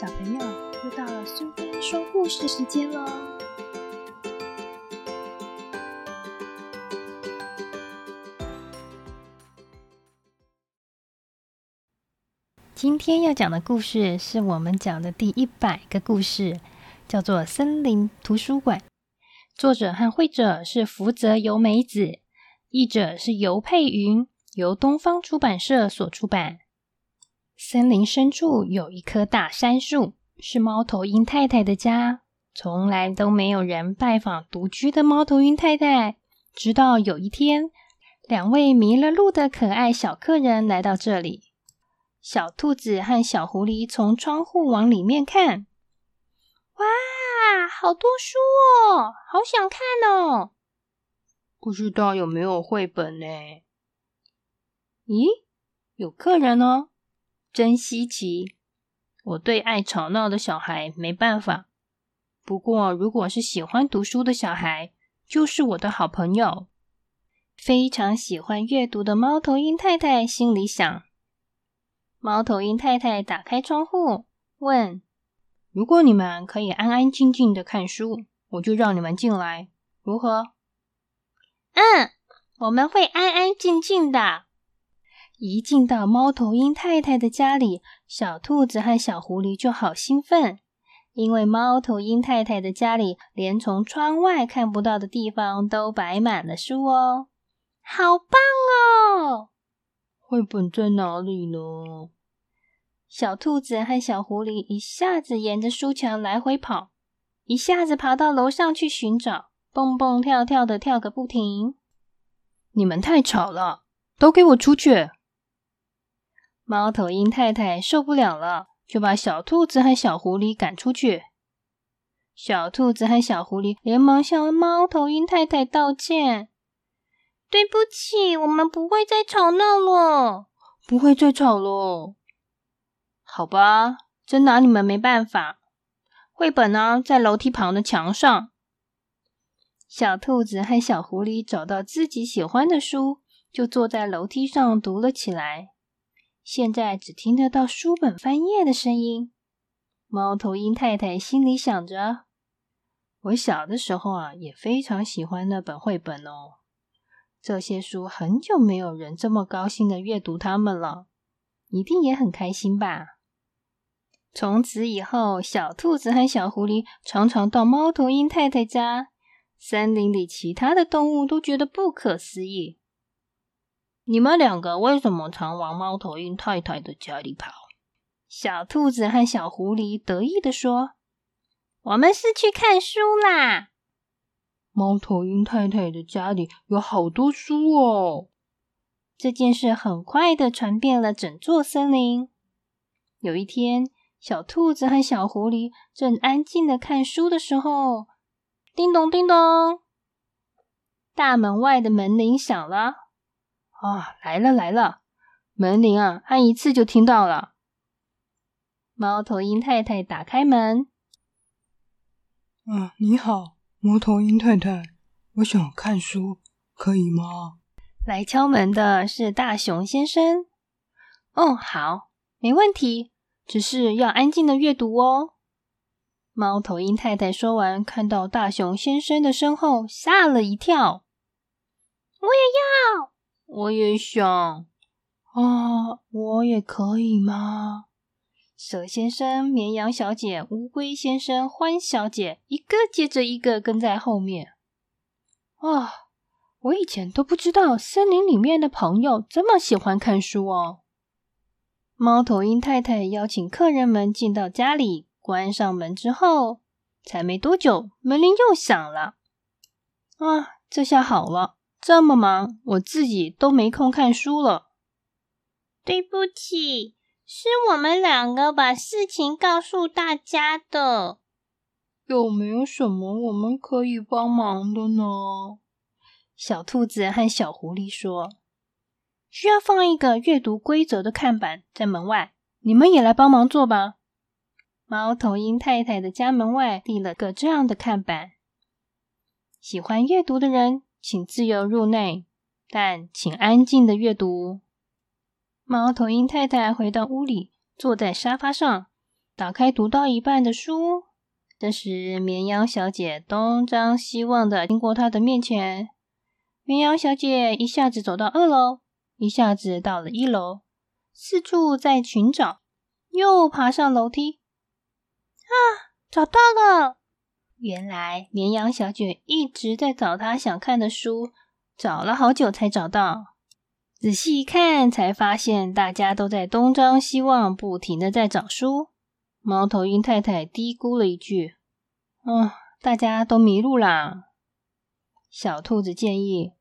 小朋友，又到了苏菲说故事时间喽！今天要讲的故事是我们讲的第一百个故事，叫做《森林图书馆》。作者和绘者是福泽由美子，译者是尤佩云，由东方出版社所出版。森林深处有一棵大杉树，是猫头鹰太太的家。从来都没有人拜访独居的猫头鹰太太。直到有一天，两位迷了路的可爱小客人来到这里。小兔子和小狐狸从窗户往里面看，哇，好多书哦，好想看哦！不知道有没有绘本呢？咦，有客人哦！真稀奇！我对爱吵闹的小孩没办法。不过，如果是喜欢读书的小孩，就是我的好朋友。非常喜欢阅读的猫头鹰太太心里想。猫头鹰太太打开窗户，问：“如果你们可以安安静静的看书，我就让你们进来，如何？”“嗯，我们会安安静静的。”一进到猫头鹰太太的家里，小兔子和小狐狸就好兴奋，因为猫头鹰太太的家里连从窗外看不到的地方都摆满了书哦，好棒哦！绘本在哪里呢？小兔子和小狐狸一下子沿着书墙来回跑，一下子爬到楼上去寻找，蹦蹦跳跳的跳个不停。你们太吵了，都给我出去！猫头鹰太太受不了了，就把小兔子和小狐狸赶出去。小兔子和小狐狸连忙向猫头鹰太太道歉：“对不起，我们不会再吵闹了，不会再吵了。”好吧，真拿你们没办法。绘本呢，在楼梯旁的墙上。小兔子和小狐狸找到自己喜欢的书，就坐在楼梯上读了起来。现在只听得到书本翻页的声音。猫头鹰太太心里想着：“我小的时候啊，也非常喜欢那本绘本哦。这些书很久没有人这么高兴的阅读它们了，一定也很开心吧？”从此以后，小兔子和小狐狸常常到猫头鹰太太家。森林里其他的动物都觉得不可思议。你们两个为什么常往猫头鹰太太的家里跑？小兔子和小狐狸得意的说：“我们是去看书啦。”猫头鹰太太的家里有好多书哦。这件事很快的传遍了整座森林。有一天，小兔子和小狐狸正安静的看书的时候，叮咚叮咚，大门外的门铃响了。啊，来了来了！门铃啊，按一次就听到了。猫头鹰太太打开门。啊，你好，猫头鹰太太，我想看书，可以吗？来敲门的是大熊先生。哦，好，没问题，只是要安静的阅读哦。猫头鹰太太说完，看到大熊先生的身后，吓了一跳。我也要。我也想啊，我也可以吗？蛇先生、绵羊小姐、乌龟先生、獾小姐，一个接着一个跟在后面。啊，我以前都不知道森林里面的朋友这么喜欢看书哦。猫头鹰太太邀请客人们进到家里，关上门之后，才没多久，门铃又响了。啊，这下好了。这么忙，我自己都没空看书了。对不起，是我们两个把事情告诉大家的。有没有什么我们可以帮忙的呢？小兔子和小狐狸说：“需要放一个阅读规则的看板在门外，你们也来帮忙做吧。”猫头鹰太太的家门外立了个这样的看板：“喜欢阅读的人。”请自由入内，但请安静的阅读。猫头鹰太太回到屋里，坐在沙发上，打开读到一半的书。这时，绵羊小姐东张西望的经过她的面前。绵羊小姐一下子走到二楼，一下子到了一楼，四处在寻找，又爬上楼梯。啊，找到了！原来绵羊小姐一直在找她想看的书，找了好久才找到。仔细一看，才发现大家都在东张西望，不停的在找书。猫头鹰太太嘀咕了一句：“嗯，大家都迷路啦。”小兔子建议：“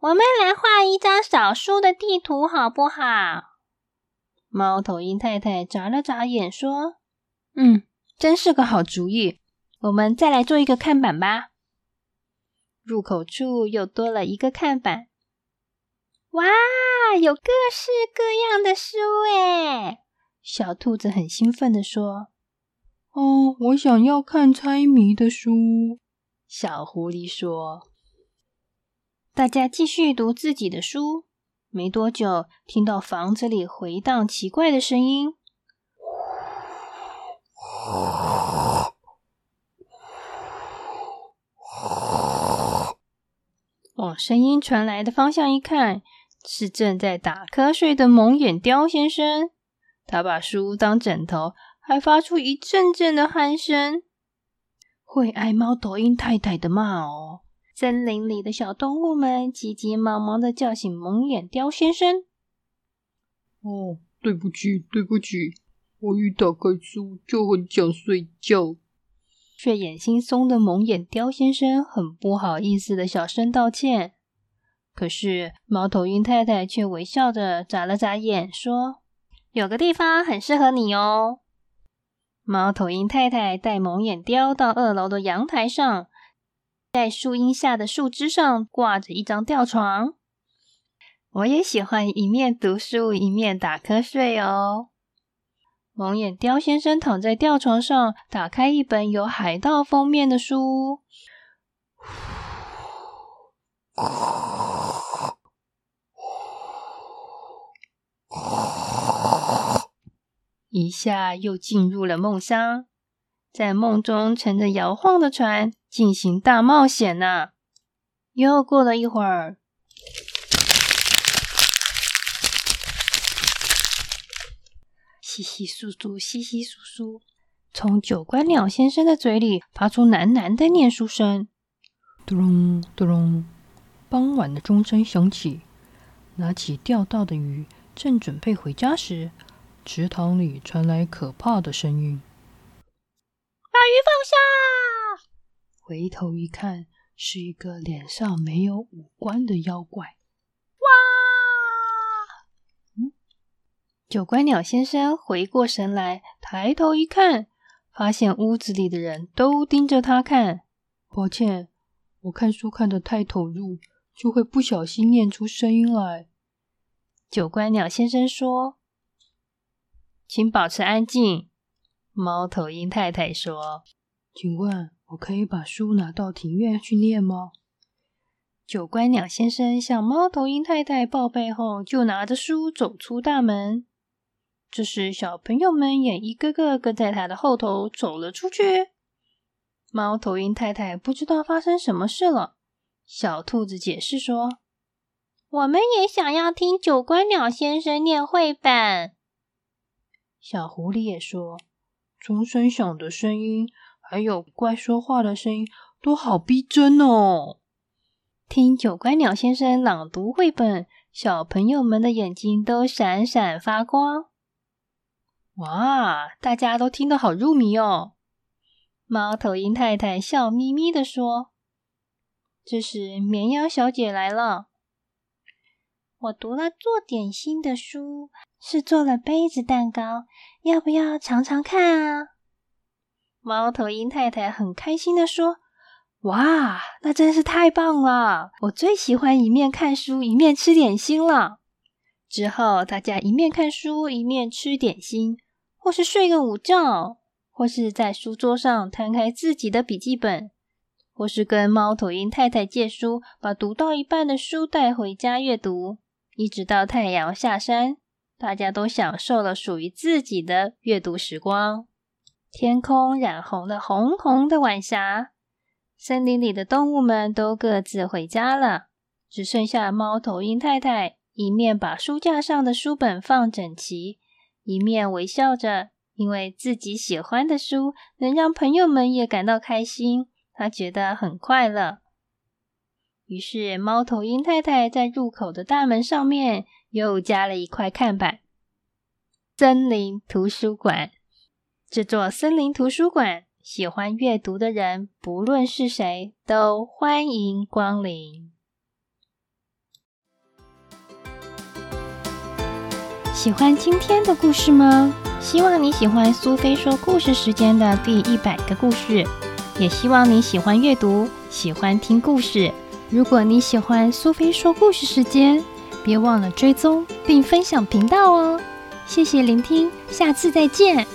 我们来画一张找书的地图，好不好？”猫头鹰太太眨了眨眼，说：“嗯，真是个好主意。我们再来做一个看板吧。”入口处又多了一个看板。哇，有各式各样的书诶小兔子很兴奋的说：“哦，我想要看猜谜的书。”小狐狸说：“大家继续读自己的书。”没多久，听到房子里回荡奇怪的声音。往声音传来的方向一看。是正在打瞌睡的蒙眼雕先生，他把书当枕头，还发出一阵阵的鼾声，会挨猫头鹰太太的骂哦。森林里的小动物们急急忙忙的叫醒蒙眼雕先生。哦，对不起，对不起，我一打开书就很想睡觉。睡眼惺忪的蒙眼雕先生很不好意思的小声道歉。可是猫头鹰太太却微笑着眨了眨眼，说：“有个地方很适合你哦。”猫头鹰太太带蒙眼雕到二楼的阳台上，在树荫下的树枝上挂着一张吊床。我也喜欢一面读书一面打瞌睡哦。蒙眼雕先生躺在吊床上，打开一本有海盗封面的书。一下又进入了梦乡，在梦中乘着摇晃的船进行大冒险呢。又过了一会儿，稀稀疏疏，稀稀疏疏，从九官鸟先生的嘴里发出喃喃的念书声：咚隆咚隆。傍晚的钟声响起，拿起钓到的鱼，正准备回家时。池塘里传来可怕的声音：“把鱼放下！”回头一看，是一个脸上没有五官的妖怪。哇！嗯，九官鸟先生回过神来，抬头一看，发现屋子里的人都盯着他看。抱歉，我看书看得太投入，就会不小心念出声音来。九官鸟先生说。请保持安静。”猫头鹰太太说。“请问，我可以把书拿到庭院去念吗？”九官鸟先生向猫头鹰太太报备后，就拿着书走出大门。这时，小朋友们也一个个跟在他的后头走了出去。猫头鹰太太不知道发生什么事了。小兔子解释说：“我们也想要听九官鸟先生念绘本。”小狐狸也说：“钟声响的声音，还有怪说话的声音，都好逼真哦！”听九官鸟先生朗读绘本，小朋友们的眼睛都闪闪发光。哇，大家都听得好入迷哦！猫头鹰太太笑眯眯的说：“这时，绵羊小姐来了。我读了做点心的书。”是做了杯子蛋糕，要不要尝尝看啊？猫头鹰太太很开心的说：“哇，那真是太棒了！我最喜欢一面看书一面吃点心了。”之后，大家一面看书一面吃点心，或是睡个午觉，或是在书桌上摊开自己的笔记本，或是跟猫头鹰太太借书，把读到一半的书带回家阅读，一直到太阳下山。大家都享受了属于自己的阅读时光。天空染红了红红的晚霞。森林里的动物们都各自回家了，只剩下猫头鹰太太，一面把书架上的书本放整齐，一面微笑着，因为自己喜欢的书能让朋友们也感到开心，他觉得很快乐。于是，猫头鹰太太在入口的大门上面又加了一块看板：“森林图书馆。”这座森林图书馆，喜欢阅读的人，不论是谁，都欢迎光临。喜欢今天的故事吗？希望你喜欢苏菲说故事时间的第一百个故事，也希望你喜欢阅读，喜欢听故事。如果你喜欢苏菲说故事时间，别忘了追踪并分享频道哦！谢谢聆听，下次再见。